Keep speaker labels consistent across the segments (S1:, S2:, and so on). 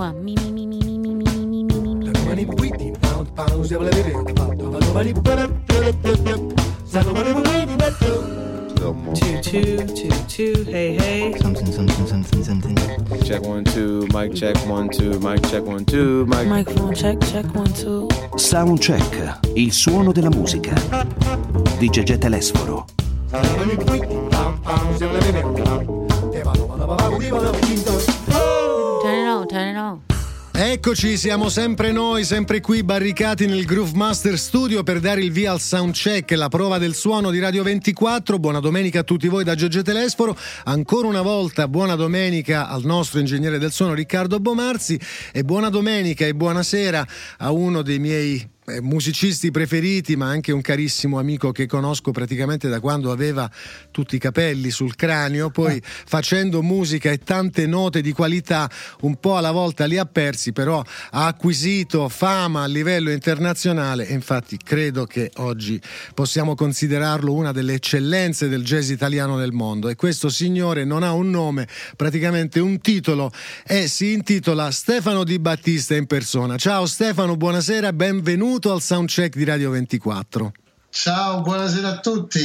S1: moi. Mi, mi, mi, mi, mi, mi, mi, mi, mi, mi, mi.
S2: Two, two, two, two, hey, hey.
S3: Something, something, something, something.
S4: Check one, two, mic check one, two, mic check one, two, mic.
S1: Microphone check, check one, two.
S5: Soundcheck, il suono della musica. Di Gegè Telesforo.
S1: Turn
S6: Eccoci, siamo sempre noi, sempre qui barricati nel Groove Master Studio per dare il via al soundcheck, la prova del suono di Radio 24. Buona domenica a tutti voi da Giorgio Telesforo. Ancora una volta buona domenica al nostro ingegnere del suono Riccardo Bomarzi e buona domenica e buonasera a uno dei miei eh, musicisti preferiti, ma anche un carissimo amico che conosco praticamente da quando aveva tutti i capelli sul cranio, poi facendo musica e tante note di qualità, un po' alla volta li ha persi, però ha acquisito fama a livello internazionale e infatti credo che oggi possiamo considerarlo una delle eccellenze del jazz italiano nel mondo e questo signore non ha un nome, praticamente un titolo e si intitola Stefano Di Battista in persona. Ciao Stefano, buonasera, benvenuto al soundcheck di Radio 24.
S7: Ciao, buonasera a tutti.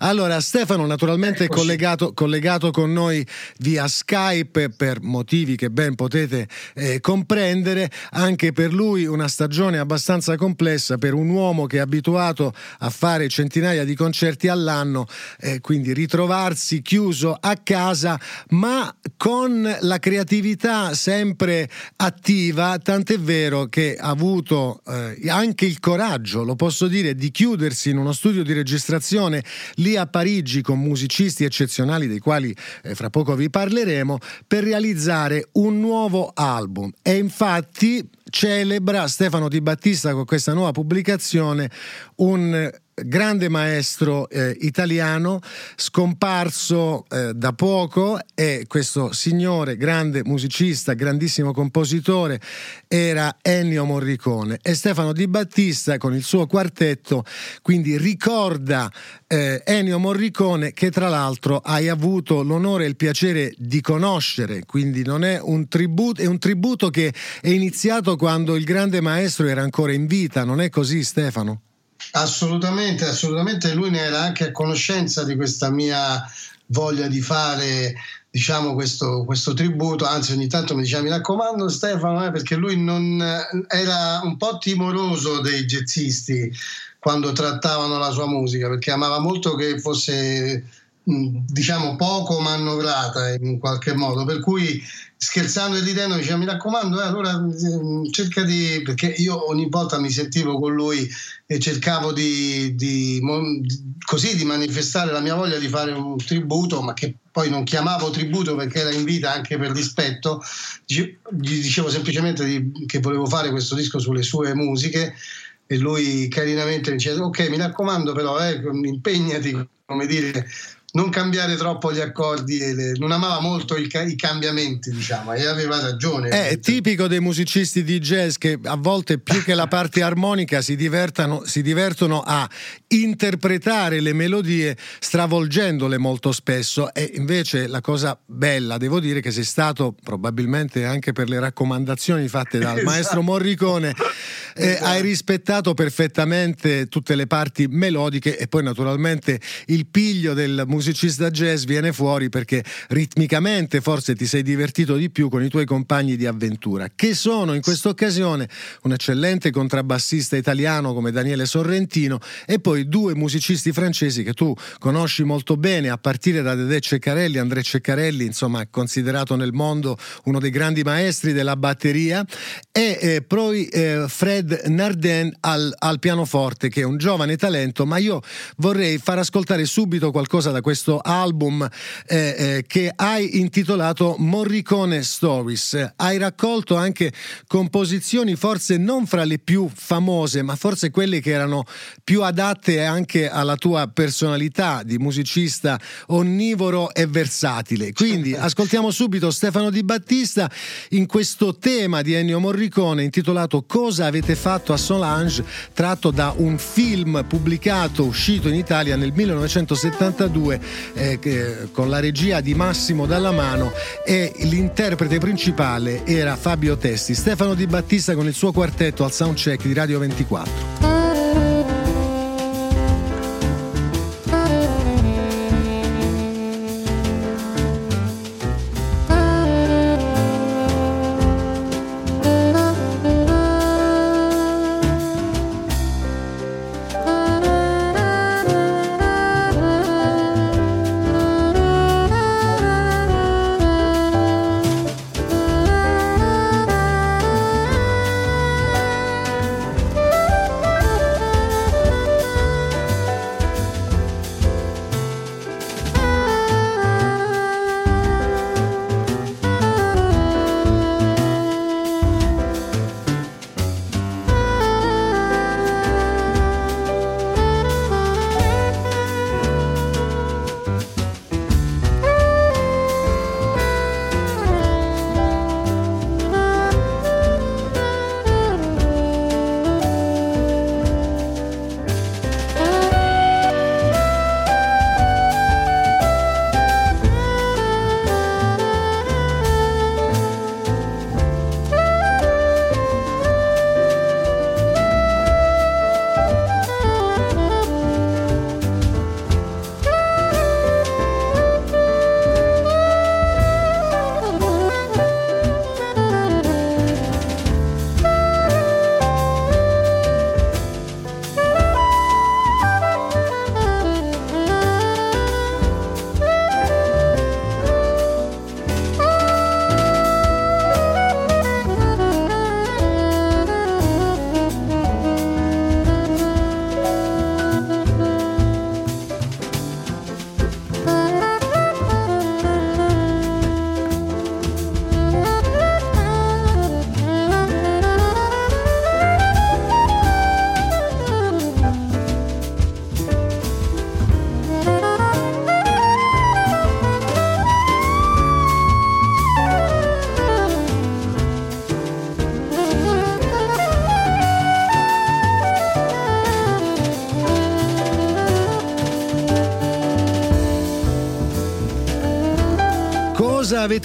S6: Allora, Stefano naturalmente è collegato, collegato con noi via Skype per motivi che ben potete eh, comprendere. Anche per lui una stagione abbastanza complessa per un uomo che è abituato a fare centinaia di concerti all'anno, eh, quindi ritrovarsi chiuso a casa, ma con la creatività sempre attiva, tant'è vero che ha avuto eh, anche il coraggio, lo posso dire, di chiudersi in uno studio di registrazione lì a Parigi con musicisti eccezionali dei quali eh, fra poco vi parleremo per realizzare un nuovo album. E infatti celebra Stefano Di Battista con questa nuova pubblicazione un grande maestro eh, italiano scomparso eh, da poco e questo signore grande musicista grandissimo compositore era Ennio Morricone e Stefano Di Battista con il suo quartetto quindi ricorda eh, Ennio Morricone che tra l'altro hai avuto l'onore e il piacere di conoscere quindi non è un tributo è un tributo che è iniziato quando il grande maestro era ancora in vita non è così Stefano?
S7: Assolutamente, assolutamente. Lui ne era anche a conoscenza di questa mia voglia di fare diciamo questo, questo tributo, anzi ogni tanto mi diceva mi raccomando Stefano eh, perché lui non era un po' timoroso dei jazzisti quando trattavano la sua musica perché amava molto che fosse diciamo poco manovrata in qualche modo per cui scherzando e ridendo diceva mi raccomando eh, allora mh, cerca di perché io ogni volta mi sentivo con lui e cercavo di, di, così di manifestare la mia voglia di fare un tributo ma che poi non chiamavo tributo perché era in vita anche per rispetto gli dicevo semplicemente di- che volevo fare questo disco sulle sue musiche e lui carinamente mi diceva ok mi raccomando però eh, impegnati come dire non cambiare troppo gli accordi e le- non amava molto il i cambiamenti diciamo e aveva ragione
S6: È tipico dei musicisti di jazz che a volte più che la parte armonica si, si divertono a interpretare le melodie stravolgendole molto spesso e invece la cosa bella, devo dire che sei stato probabilmente anche per le raccomandazioni fatte dal
S7: Esatto.
S6: maestro Morricone, eh,
S7: Esatto.
S6: hai rispettato perfettamente tutte le parti melodiche e poi naturalmente il piglio del musicista jazz viene fuori perché ritmicamente forse ti sei divertito di più con i tuoi compagni di avventura, che sono in questa occasione un eccellente contrabbassista italiano come Daniele Sorrentino e poi due musicisti francesi che tu conosci molto bene, a partire da Dedè Ceccarelli, André Ceccarelli, insomma considerato nel mondo uno dei grandi maestri della batteria, e eh, poi eh, Fred Nardin al, al pianoforte, che è un giovane talento, ma io vorrei far ascoltare subito qualcosa da questo album eh, eh, che hai intitolato Morricone Stories. Hai raccolto anche composizioni forse non fra le più famose, ma forse quelle che erano più adatte anche alla tua personalità di musicista onnivoro e versatile. Quindi ascoltiamo subito Stefano Di Battista in questo tema di Ennio Morricone intitolato Cosa avete fatto a Solange, tratto da un film pubblicato, uscito in Italia nel 1972 eh, con la regia di Massimo Dallamano e l'interprete principale era Fabio Testi. Stefano Di Battista con il suo quartetto al soundcheck di Radio 24.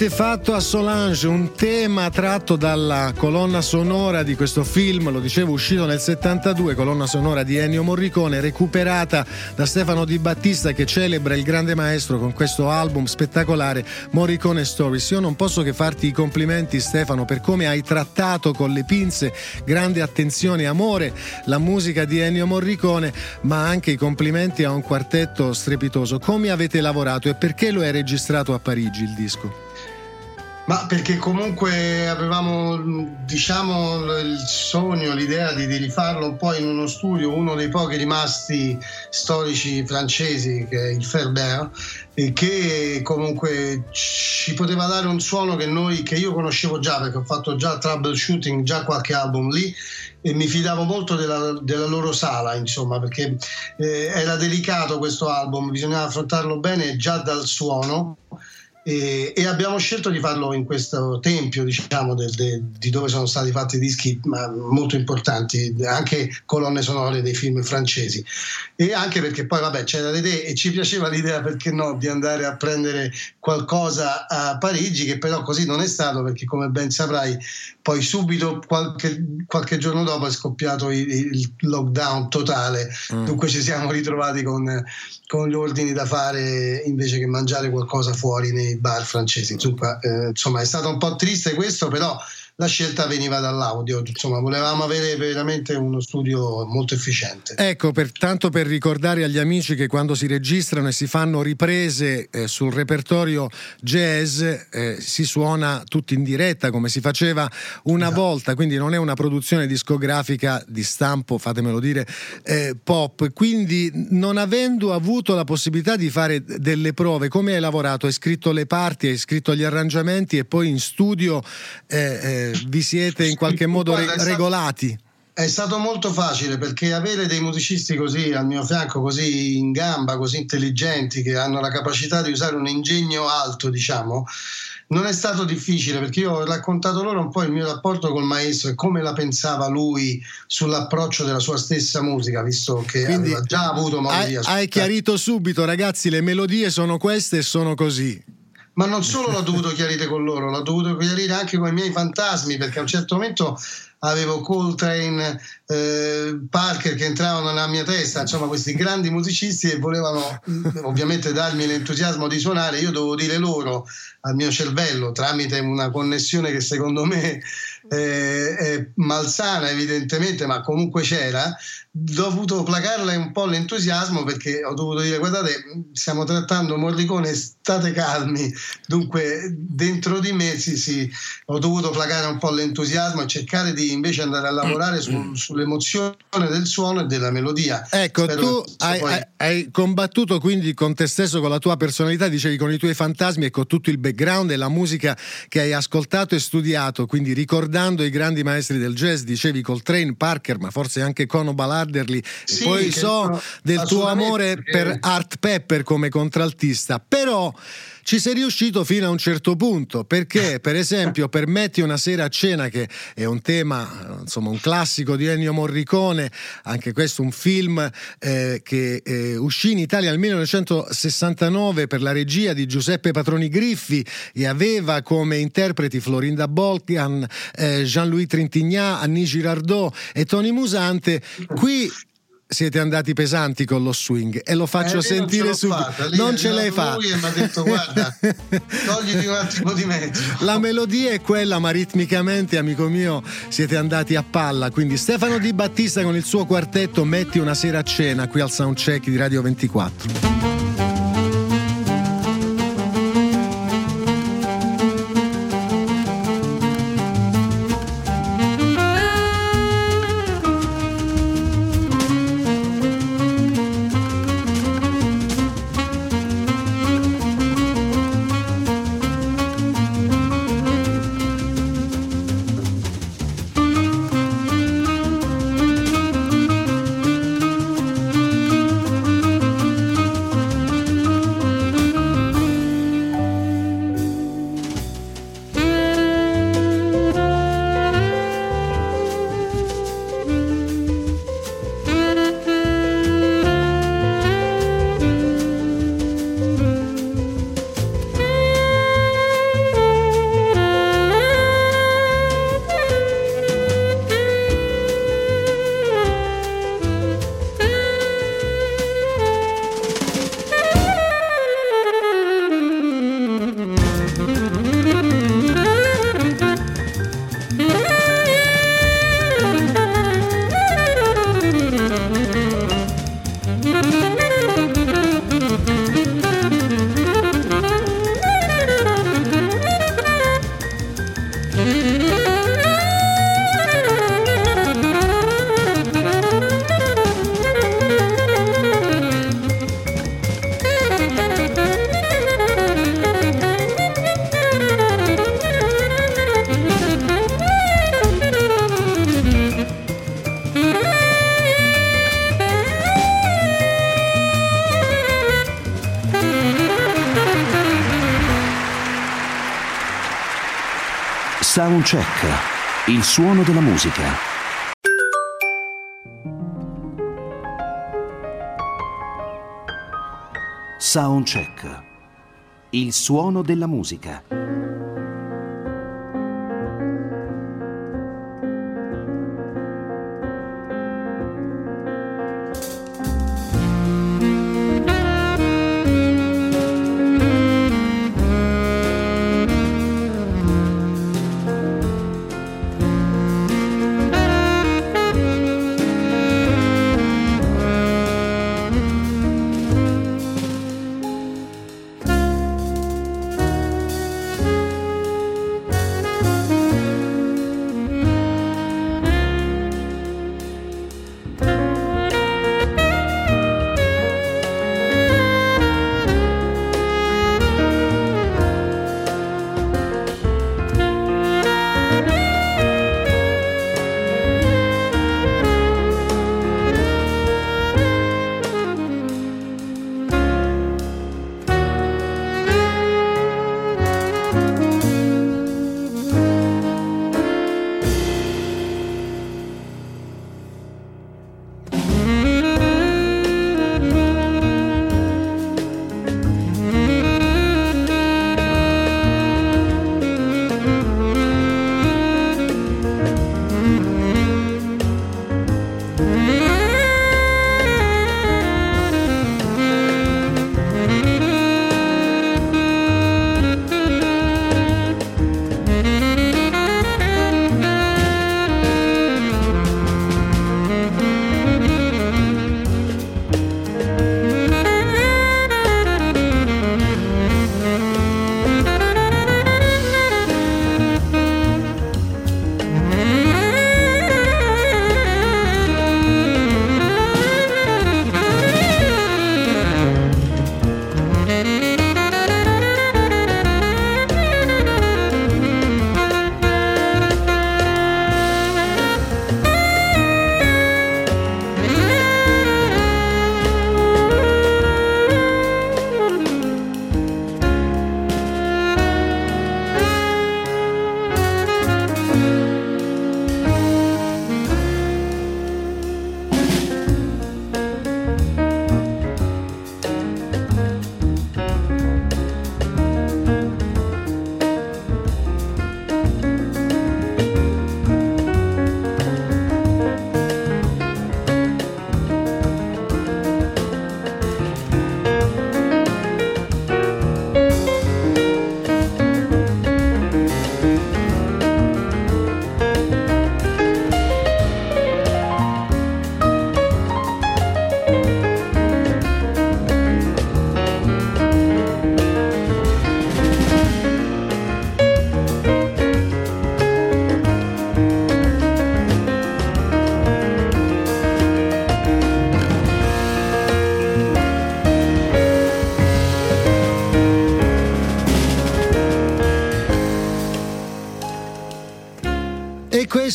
S6: Avete fatto a Solange, un tema tratto dalla colonna sonora di questo film, lo dicevo uscito nel 72, colonna sonora di Ennio Morricone, recuperata da Stefano Di Battista che celebra il grande maestro con questo album spettacolare Morricone Stories. Io non posso che farti i complimenti Stefano per come hai trattato con le pinze, grande attenzione e amore la musica di Ennio Morricone, ma anche i complimenti a un quartetto strepitoso. Come avete lavorato e perché lo hai registrato a Parigi il disco?
S7: Ma perché comunque avevamo diciamo il sogno, l'idea di, di, rifarlo un po' in uno studio, uno dei pochi rimasti storici francesi che è il Ferber, e che comunque ci poteva dare un suono che, noi, che io conoscevo già perché ho fatto già troubleshooting, già qualche album lì e mi fidavo molto della, della loro sala, insomma, perché eh, era delicato questo album, bisognava affrontarlo bene già dal suono e, e, abbiamo scelto di farlo in questo tempio, diciamo, del, de, di dove sono stati fatti dischi molto importanti, anche colonne sonore dei film francesi. E anche perché poi, vabbè, c'era l'idea e ci piaceva l'idea, perché no, di andare a prendere qualcosa a Parigi, che però così non è stato, perché come ben saprai, poi subito, qualche, qualche giorno dopo, è scoppiato il, il lockdown totale. Mm. Dunque ci siamo ritrovati con, con gli ordini da fare invece che mangiare qualcosa fuori nei bar francesi. Insomma, eh, insomma, è stato un po' triste questo, però la scelta veniva dall'audio, insomma volevamo avere veramente uno studio molto efficiente.
S6: Ecco, pertanto per ricordare agli amici che quando si registrano e si fanno riprese eh, sul repertorio jazz eh, si suona tutti in diretta come si faceva una esatto. volta, quindi non è una produzione discografica di stampo, fatemelo dire, eh, pop, quindi non avendo avuto la possibilità di fare delle prove, come hai lavorato? Hai scritto le parti, hai scritto gli arrangiamenti e poi in studio eh, eh, vi siete in qualche modo re- regolati?
S7: È stato molto facile perché avere dei musicisti così al mio fianco, così in gamba, così intelligenti, che hanno la capacità di usare un ingegno alto, diciamo, non è stato difficile perché io ho raccontato loro un po' il mio rapporto col maestro e come la pensava lui sull'approccio della sua stessa musica, visto che
S6: Quindi
S7: aveva già avuto modo
S6: Hai, hai chiarito subito, ragazzi, le melodie sono queste e sono così.
S7: Ma non solo l'ho dovuto chiarire con loro, l'ho dovuto chiarire anche con i miei fantasmi, perché a un certo momento avevo Coltrane, eh, Parker che entravano nella mia testa, insomma questi grandi musicisti e volevano ovviamente darmi l'entusiasmo di suonare, io dovevo dire loro al mio cervello tramite una connessione che secondo me eh, è malsana evidentemente, ma comunque c'era, ho dovuto placarle un po' l'entusiasmo perché ho dovuto dire guardate stiamo trattando Morricone, state calmi, dunque dentro di me sì, sì, ho dovuto placare un po' l'entusiasmo e cercare di invece andare a lavorare su, sull'emozione del suono e della melodia.
S6: Ecco,
S7: Spero
S6: tu hai,
S7: poi-
S6: hai- hai combattuto quindi con te stesso, con la tua personalità, dicevi con i tuoi fantasmi e con tutto il background e la musica che hai ascoltato e studiato, quindi ricordando i grandi maestri del jazz, dicevi Coltrane, Parker, ma forse anche Conobal Adderley,
S7: Sì,
S6: poi so del tuo amore
S7: perché-
S6: per Art Pepper come contraltista, però ci sei riuscito fino a un certo punto perché per esempio per Metti una sera a cena che è un tema insomma un classico di Ennio Morricone anche questo un film eh, che eh, uscì in Italia nel 1969 per la regia di Giuseppe Patroni Griffi e aveva come interpreti Florinda Bolkan eh, Jean-Louis Trintignant Annie Girardot e Tony Musante. Qui siete andati pesanti con lo swing e lo faccio
S7: Eh,
S6: sentire
S7: non ce l'ho
S6: subito. non ce l'hai fatta.
S7: lui mi ha detto, "Guarda, Togliti un attimo di mezzo.
S6: La melodia è quella, ma ritmicamente, amico mio, siete andati a palla. Quindi Stefano Di Battista con il suo quartetto Metti una sera a cena qui al soundcheck di Radio 24. Mm-hmm.
S5: Soundcheck, il suono della musica. Soundcheck, il suono della musica.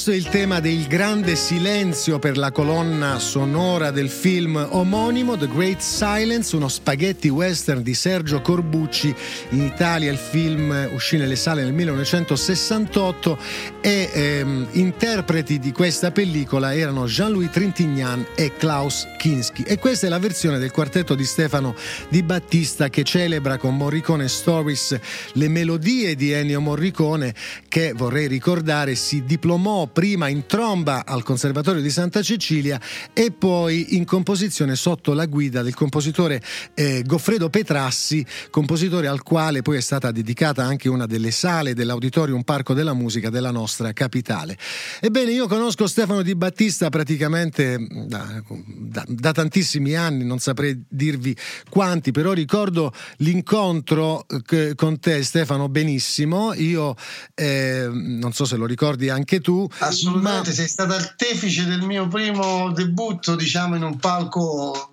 S6: Questo è il tema del grande silenzio per la colonna sonora del film omonimo The Great Silence, uno spaghetti western di Sergio Corbucci. In Italia il film uscì nelle sale nel 1968 e ehm, interpreti di questa pellicola erano Jean-Louis Trintignant e Klaus Kinski. E questa è la versione del quartetto di Stefano Di Battista che celebra con Morricone Stories le melodie di Ennio Morricone che vorrei ricordare si diplomò prima in tromba al Conservatorio di Santa Cecilia e poi in composizione sotto la guida del compositore eh, Goffredo Petrassi, compositore al quale poi è stata dedicata anche una delle sale dell'Auditorium Parco della Musica della nostra capitale. Ebbene, io conosco Stefano Di Battista praticamente mm, da, da, da tantissimi anni, non saprei dirvi quanti, però ricordo l'incontro eh, con te Stefano benissimo, io eh, non so se lo ricordi anche tu.
S7: Assolutamente, ma... sei stato artefice del mio primo debutto, diciamo, in un palco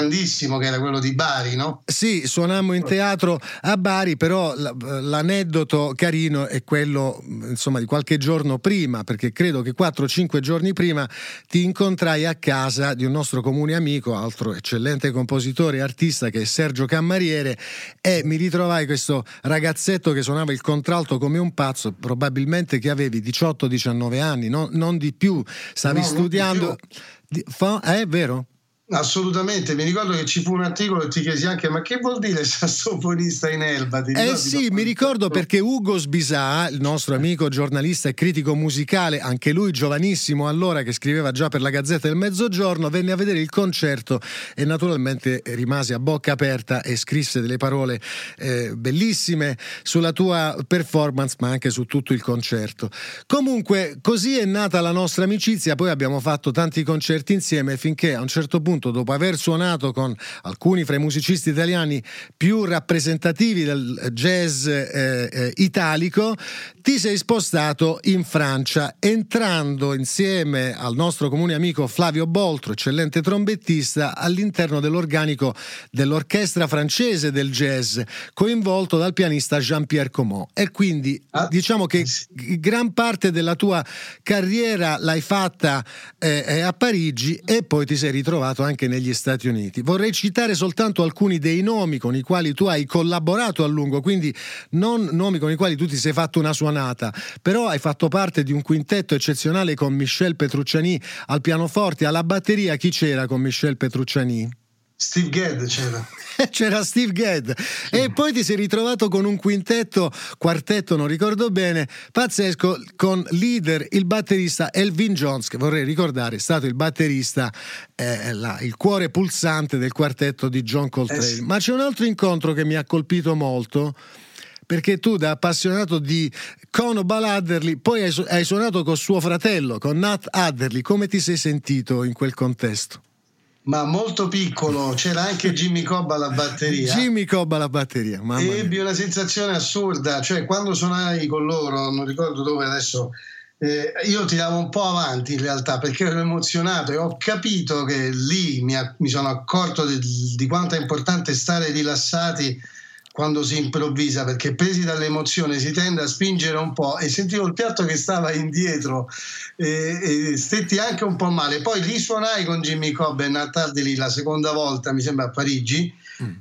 S7: grandissimo che era quello di Bari, no?
S6: Sì, suonammo in teatro a Bari, però l'aneddoto carino è quello insomma di qualche giorno prima, perché credo che 4-5 giorni prima ti incontrai a casa di un nostro comune amico, altro eccellente compositore e artista che è Sergio Cammariere e mi ritrovai questo ragazzetto che suonava il contralto come un pazzo, probabilmente che avevi 18-19 anni, no? non di più, stavi no, studiando... Di, fa, è vero?
S7: Assolutamente, mi ricordo che ci fu un articolo e ti chiesi anche ma che vuol dire sassofonista in Elba?
S6: eh sì, mi ricordo perché Ugo Sbisà, il nostro amico giornalista e critico musicale, anche lui giovanissimo allora che scriveva già per la Gazzetta del Mezzogiorno, venne a vedere il concerto e naturalmente rimase a bocca aperta e scrisse delle parole eh, bellissime sulla tua performance ma anche su tutto il concerto. Comunque così è nata la nostra amicizia, poi abbiamo fatto tanti concerti insieme finché a un certo punto punto, dopo aver suonato con alcuni fra i musicisti italiani più rappresentativi del jazz eh, eh, italico, ti sei spostato in Francia, entrando insieme al nostro comune amico Flavio Boltro, eccellente trombettista, all'interno dell'organico dell'orchestra francese del jazz, coinvolto dal pianista Jean-Pierre Comot. E quindi ah, diciamo che gran parte della tua carriera l'hai fatta eh, eh, a Parigi e poi ti sei ritrovato anche negli Stati Uniti. Vorrei citare soltanto alcuni dei nomi con i quali tu hai collaborato a lungo, quindi non nomi con i quali tu ti sei fatto una suonata, però hai fatto parte di un quintetto eccezionale con Michel Petrucciani al pianoforte, alla batteria. Chi c'era con Michel Petrucciani?
S7: Steve Gadd c'era.
S6: c'era Steve Gadd e poi ti sei ritrovato con un quintetto, quartetto non ricordo bene, pazzesco, con leader il batterista Elvin Jones, che vorrei ricordare è stato il batterista, eh, la, il cuore pulsante del quartetto di John Coltrane. Eh sì. Ma c'è un altro incontro che mi ha colpito molto perché tu da appassionato di Conobal Adderley poi hai, hai suonato con suo fratello, con Nat Adderley, come ti sei sentito in quel contesto?
S7: Ma molto piccolo, c'era anche Jimmy Cobb alla batteria.
S6: Jimmy Cobb alla batteria, mamma
S7: e ebbi una sensazione assurda, cioè quando suonai con loro, non ricordo dove adesso, eh, io tiravo un po' avanti in realtà perché ero emozionato e ho capito che lì mi, mi sono accorto di, di quanto è importante stare rilassati quando si improvvisa perché presi dall'emozione si tende a spingere un po' e sentivo il piatto che stava indietro e, e stetti anche un po' male poi risuonai con Jimmy Cobb e Natardi lì la seconda volta mi sembra a Parigi.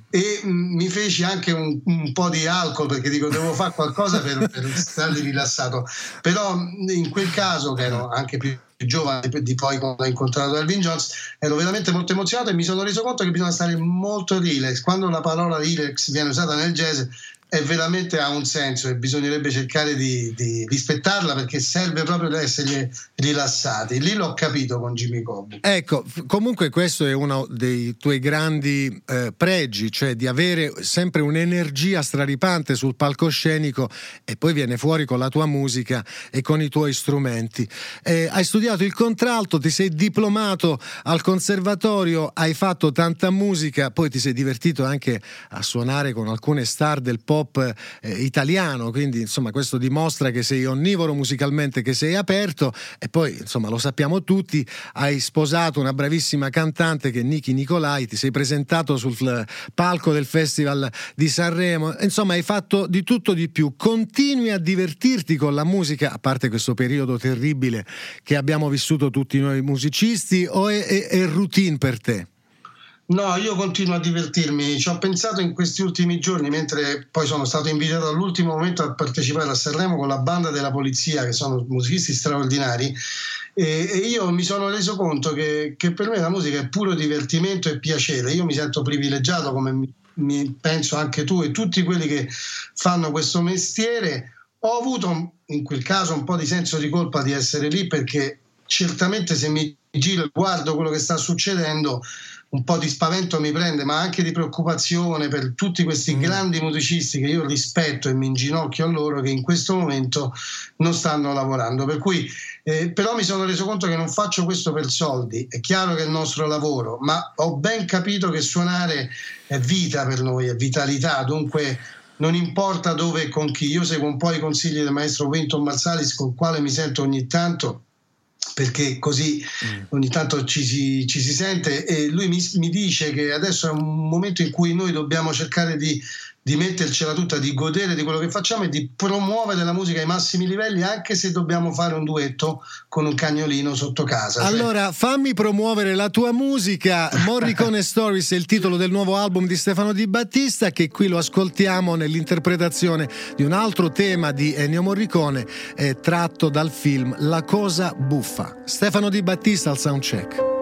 S7: E mm, mi feci anche un, un, po' di alcol perché dico devo fare qualcosa per, per stare rilassato. Però in quel caso che ero anche più giovane di poi quando ho incontrato Elvin Jones ero veramente molto emozionato e mi sono reso conto che bisogna stare molto relax. Quando la parola relax viene usata nel jazz è veramente ha un senso e bisognerebbe cercare di, di, rispettarla perché serve proprio per essere rilassati. Lì l'ho capito con Jimmy Cobb.
S6: Ecco, comunque questo è uno dei tuoi grandi eh, pregi, cioè di avere sempre un'energia straripante sul palcoscenico e poi viene fuori con la tua musica e con i tuoi strumenti. Eh, hai studiato il contralto, ti sei diplomato al conservatorio, hai fatto tanta musica, poi ti sei divertito anche a suonare con alcune star del pop pop eh, italiano, quindi insomma questo dimostra che sei onnivoro musicalmente, che sei aperto e poi insomma lo sappiamo tutti, hai sposato una bravissima cantante che è Niki Nicolai, ti sei presentato sul palco del Festival di Sanremo, insomma hai fatto di tutto di più, continui a divertirti con la musica, a parte questo periodo terribile che abbiamo vissuto tutti noi musicisti, o è, è, è routine per te?
S7: No, io continuo a divertirmi. Ci ho pensato in questi ultimi giorni, mentre poi sono stato invitato all'ultimo momento a partecipare a Sanremo con la banda della polizia, che sono musicisti straordinari. E, e io mi sono reso conto che, che, per me la musica è puro divertimento e piacere. Io mi sento privilegiato, come mi, mi penso anche tu e tutti quelli che fanno questo mestiere. Ho avuto in quel caso un po' di senso di colpa di essere lì perché certamente se mi giro e guardo quello che sta succedendo un po' di spavento mi prende, ma anche di preoccupazione per tutti questi mm. grandi musicisti che io rispetto e mi inginocchio a loro che in questo momento non stanno lavorando. Per cui, eh, però mi sono reso conto che non faccio questo per soldi, è chiaro che è il nostro lavoro, ma ho ben capito che suonare è vita per noi, è vitalità, dunque non importa dove e con chi. Io seguo un po' i consigli del maestro Winton Marsalis, con il quale mi sento ogni tanto perché così mm. ogni tanto ci si, ci si, sente e lui mi, mi, dice che adesso è un momento in cui noi dobbiamo cercare di di mettercela tutta, di godere di quello che facciamo e di promuovere la musica ai massimi livelli, anche se dobbiamo fare un duetto con un cagnolino sotto casa.
S6: Allora, cioè... fammi promuovere la tua musica. Morricone Stories è il titolo del nuovo album di Stefano Di Battista, che qui lo ascoltiamo nell'interpretazione di un altro tema di Ennio Morricone, eh, tratto dal film La cosa buffa. Stefano Di Battista al soundcheck.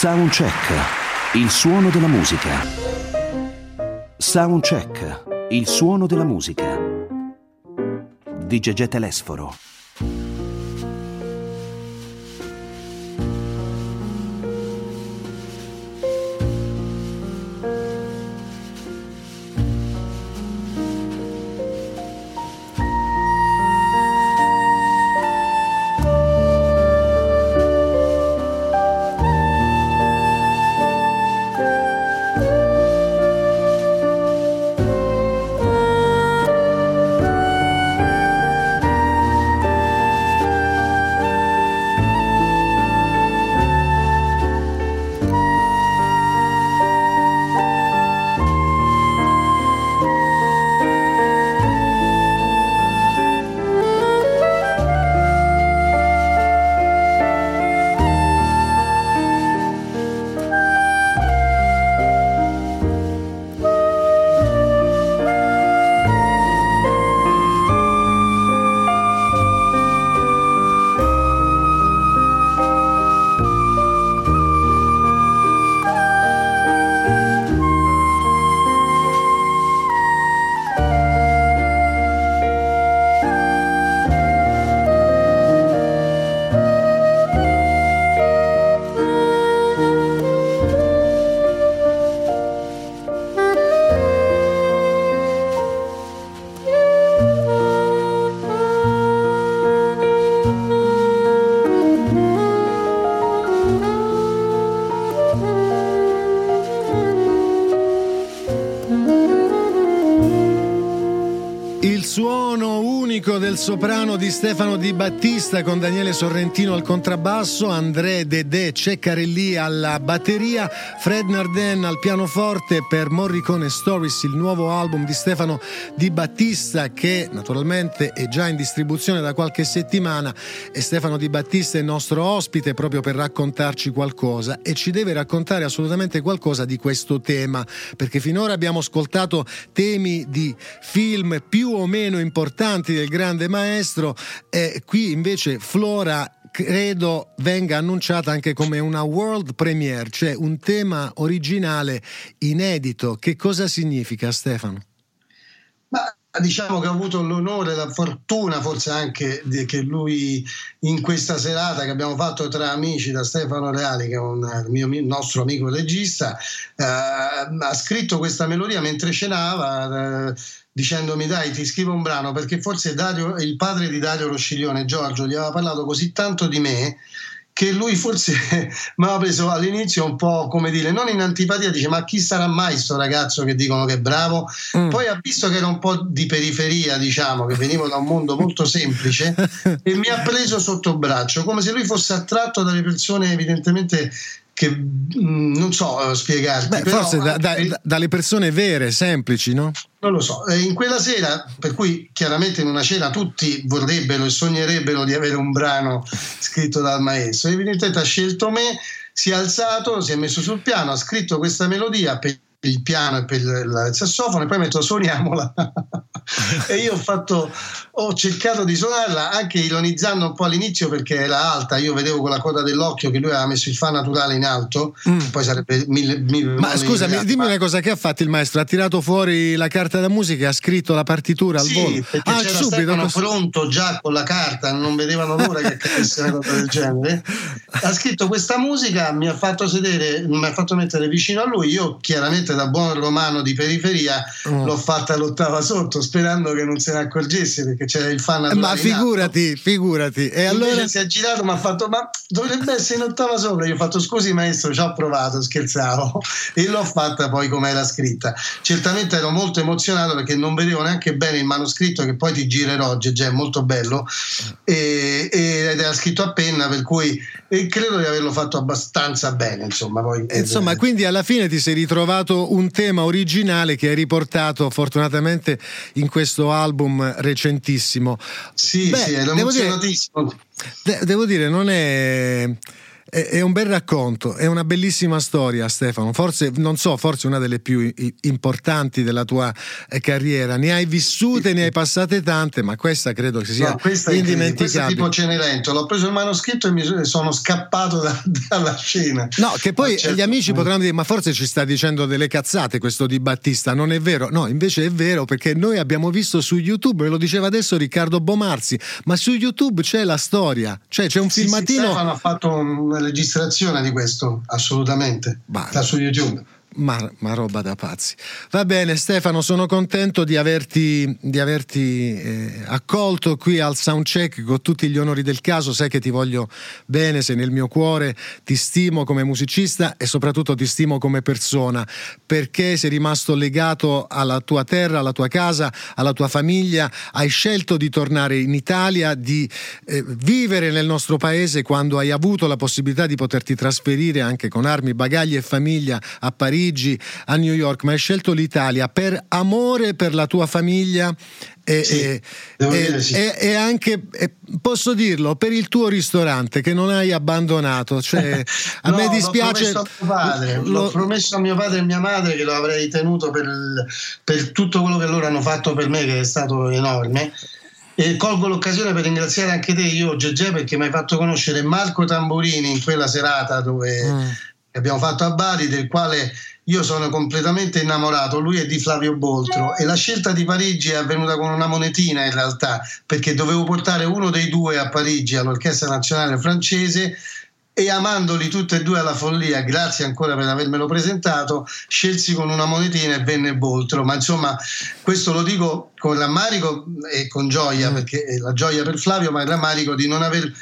S5: Soundcheck, il suono della musica. Soundcheck, il suono della musica. Di Gegè Telesforo.
S6: Soprano di Stefano Di Battista con Daniele Sorrentino al contrabbasso, André Dedè Ceccarelli alla batteria, Fred Narden al pianoforte per Morricone Stories, il nuovo album di Stefano Di Battista che naturalmente è già in distribuzione da qualche settimana e Stefano Di Battista è nostro ospite proprio per raccontarci qualcosa e ci deve raccontare assolutamente qualcosa di questo tema perché finora abbiamo ascoltato temi di film più o meno importanti del grande maestro e qui invece Flora credo venga annunciata anche come una world premiere, cioè un tema originale inedito. Che cosa significa Stefano?
S7: Ma diciamo che ho avuto l'onore, la fortuna forse anche che lui in questa serata che abbiamo fatto tra amici da Stefano Reali che è un mio, nostro amico regista eh, ha scritto questa melodia mentre cenava eh, dicendomi dai ti scrivo un brano perché forse Dario, il padre di Dario Rosciglione, Giorgio, gli aveva parlato così tanto di me che lui forse mi aveva preso all'inizio un po' come dire, non in antipatia, dice ma chi sarà mai questo ragazzo che dicono che è bravo? Mm. Poi ha visto che era un po' di periferia, diciamo, che venivo da un mondo molto semplice e mi ha preso sotto braccio, come se lui fosse attratto dalle persone evidentemente che mm, non so eh, spiegarti.
S6: Beh, forse da, da, da, dalle persone vere, semplici, no?
S7: Non lo so. In quella sera, per cui chiaramente in una cena tutti vorrebbero e sognerebbero di avere un brano scritto dal maestro, evidentemente ha scelto me, si è alzato, si è messo sul piano, ha scritto questa melodia per il piano e per il sassofono e poi metto suoniamola e io ho fatto ho cercato di suonarla anche ironizzando un po' all'inizio perché era alta io vedevo con la coda dell'occhio che lui aveva messo il fa naturale in alto mm. poi sarebbe mille, mille
S6: ma scusami dimmi una cosa che ha fatto il maestro? Ha tirato fuori la carta da musica ha scritto la partitura al
S7: sì,
S6: volo?
S7: ah, c'era subito così. pronto già con la carta non vedevano l'ora che accadesse una cosa del genere. Ha scritto questa musica mi ha fatto sedere mi ha fatto mettere vicino a lui io chiaramente ovviamente da buon romano di periferia mm. l'ho fatta l'ottava sotto sperando che non se ne accorgesse perché c'era il fan
S6: ma figurati figurati. E allora?
S7: si è girato mi ha fatto ma dovrebbe essere in ottava sopra. Io ho fatto scusi maestro ci ho provato scherzavo. E l'ho fatta poi come era scritta. Certamente ero molto emozionato perché non vedevo neanche bene il manoscritto che poi ti girerò oggi è molto bello. E, ed era scritto a penna per cui credo di averlo fatto abbastanza bene insomma poi
S6: insomma quindi alla fine ti sei ritrovato un tema originale che hai riportato fortunatamente in questo album recentissimo.
S7: Sì, Beh, sì, è emozionatissimo.
S6: Devo devo dire, non è è, un bel racconto, è una bellissima storia, Stefano. Forse, non so, forse una delle più importanti della tua eh, carriera. Ne hai vissute, ne hai passate tante, ma questa credo che sia no, questa indimenticabile. Questa
S7: è tipo Cenerentola. L'ho preso il manoscritto e mi sono scappato da, dalla scena.
S6: No, che poi certo. gli amici potranno dire: Ma forse ci sta dicendo delle cazzate questo di Battista. Non è vero? No, invece è vero perché noi abbiamo visto su YouTube, e lo diceva adesso Riccardo Bomarzi, ma su YouTube c'è la storia, cioè c'è un
S7: sì,
S6: filmatino. Sì,
S7: Stefano ha fatto un registrazione di questo, assolutamente. Bah, Sta su YouTube.
S6: Ma, ma, roba da pazzi. Va bene Stefano, sono contento di averti, di averti eh, accolto qui al Soundcheck con tutti gli onori del caso, sai che ti voglio bene, sei nel mio cuore, ti stimo come musicista e soprattutto ti stimo come persona, perché sei rimasto legato alla tua terra, alla tua casa, alla tua famiglia, hai scelto di tornare in Italia, di eh, vivere nel nostro paese quando hai avuto la possibilità di poterti trasferire anche con armi, bagagli e famiglia a Parigi Parigi, a New York, ma hai scelto l'Italia per amore per la tua famiglia e, sì, e, e, sì. e, anche, posso dirlo, per il tuo ristorante che non hai abbandonato. Cioè, a
S7: no,
S6: me dispiace.
S7: L'ho promesso, padre, lo, l'ho promesso a mio padre e mia madre che lo avrei tenuto per, per tutto quello che loro hanno fatto per me, che è stato enorme. E colgo l'occasione per ringraziare anche te, io, Gegè, perché mi hai fatto conoscere Marco Tamburini in quella serata dove mm abbiamo fatto a Bari, del quale io sono completamente innamorato. Lui è di Flavio Boltro e la scelta di Parigi è avvenuta con una monetina in realtà, perché dovevo portare uno dei due a Parigi all'Orchestra Nazionale Francese e amandoli tutti e due alla follia, grazie ancora per avermelo presentato, scelsi con una monetina e venne Boltro. Ma insomma, questo lo dico con rammarico e con gioia, mm. perché la gioia per Flavio, ma il rammarico di non aver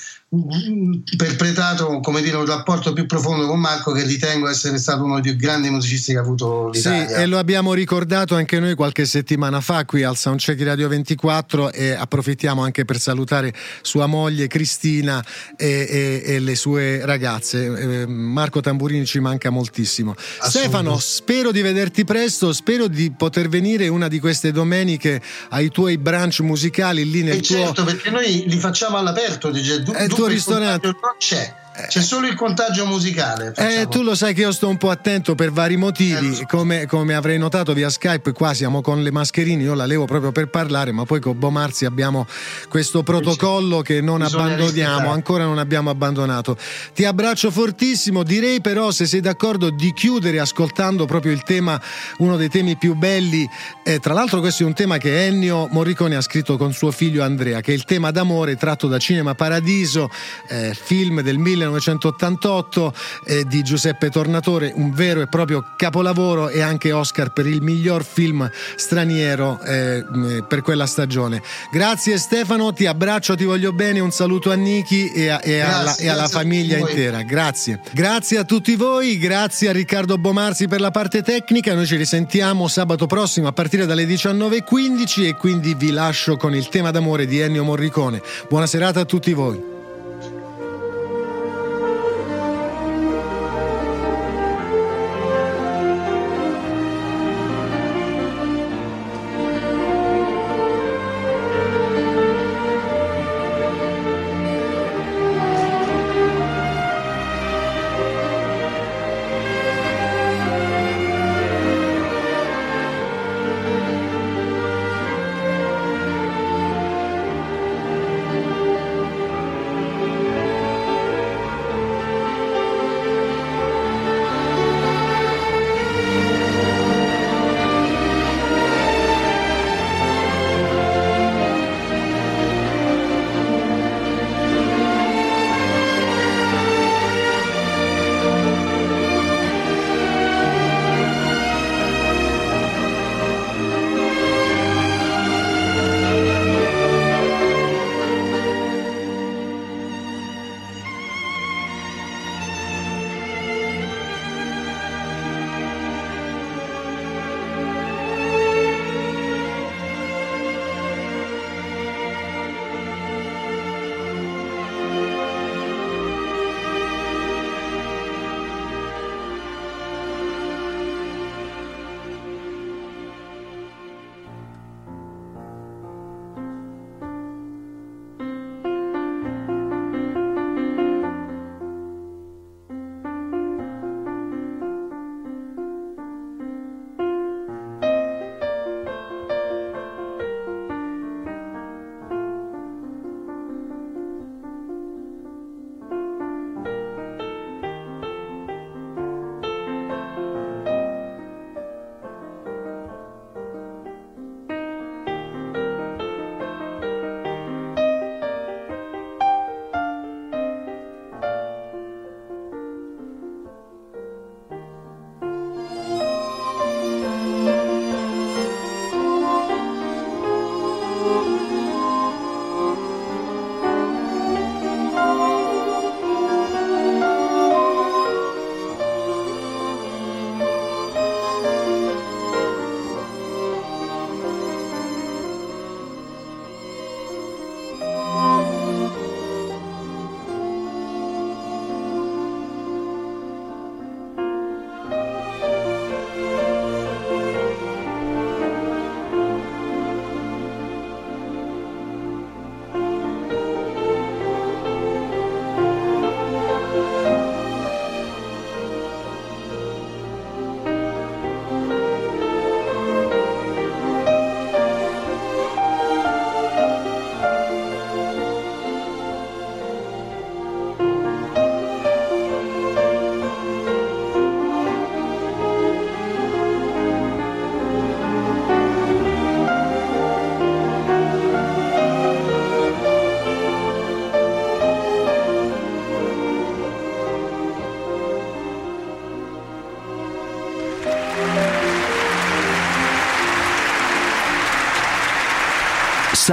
S7: perpetrato come dire, un rapporto più profondo con Marco che ritengo essere stato uno dei più grandi musicisti che ha avuto l'Italia.
S6: Sì, e lo abbiamo ricordato anche noi qualche settimana fa qui al Soundcheck Radio 24 e approfittiamo anche per salutare sua moglie Cristina e, e, e le sue ragazze. Eh, Marco Tamburini ci manca moltissimo. Stefano, spero di vederti presto, spero di poter venire una di queste domeniche ai tuoi brunch musicali lì nel
S7: e
S6: tuo...
S7: Certo, perché noi li facciamo all'aperto, dice, du-
S6: eh, tuo ristorante.
S7: Non c'è. C'è solo il contagio musicale.
S6: Eh, tu lo sai che io sto un po' attento per vari motivi. Eh, come, come, avrei notato via Skype, qua siamo con le mascherine. Io la levo proprio per parlare, ma poi con Bomarzi abbiamo questo protocollo che non abbandoniamo, ancora non abbiamo abbandonato. Ti abbraccio fortissimo. Direi però, se sei d'accordo, di chiudere ascoltando proprio il tema, uno dei temi più belli. Eh, tra l'altro, questo è un tema che Ennio Morricone ha scritto con suo figlio Andrea, che è il tema d'amore tratto da Cinema Paradiso, eh, film del 1900. 1988 eh, di Giuseppe Tornatore, un vero e proprio capolavoro e anche Oscar per il miglior film straniero eh, per quella stagione. Grazie Stefano, ti abbraccio, ti voglio bene, un saluto a Niki e, a, e, alla, e alla famiglia intera. Grazie. Grazie a tutti voi, grazie a Riccardo Bomarzi per la parte tecnica, noi ci risentiamo sabato prossimo a partire dalle 19.15 e quindi vi lascio con il tema d'amore di Ennio Morricone. Buona serata a tutti voi.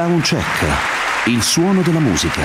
S5: Soundcheck, il suono della musica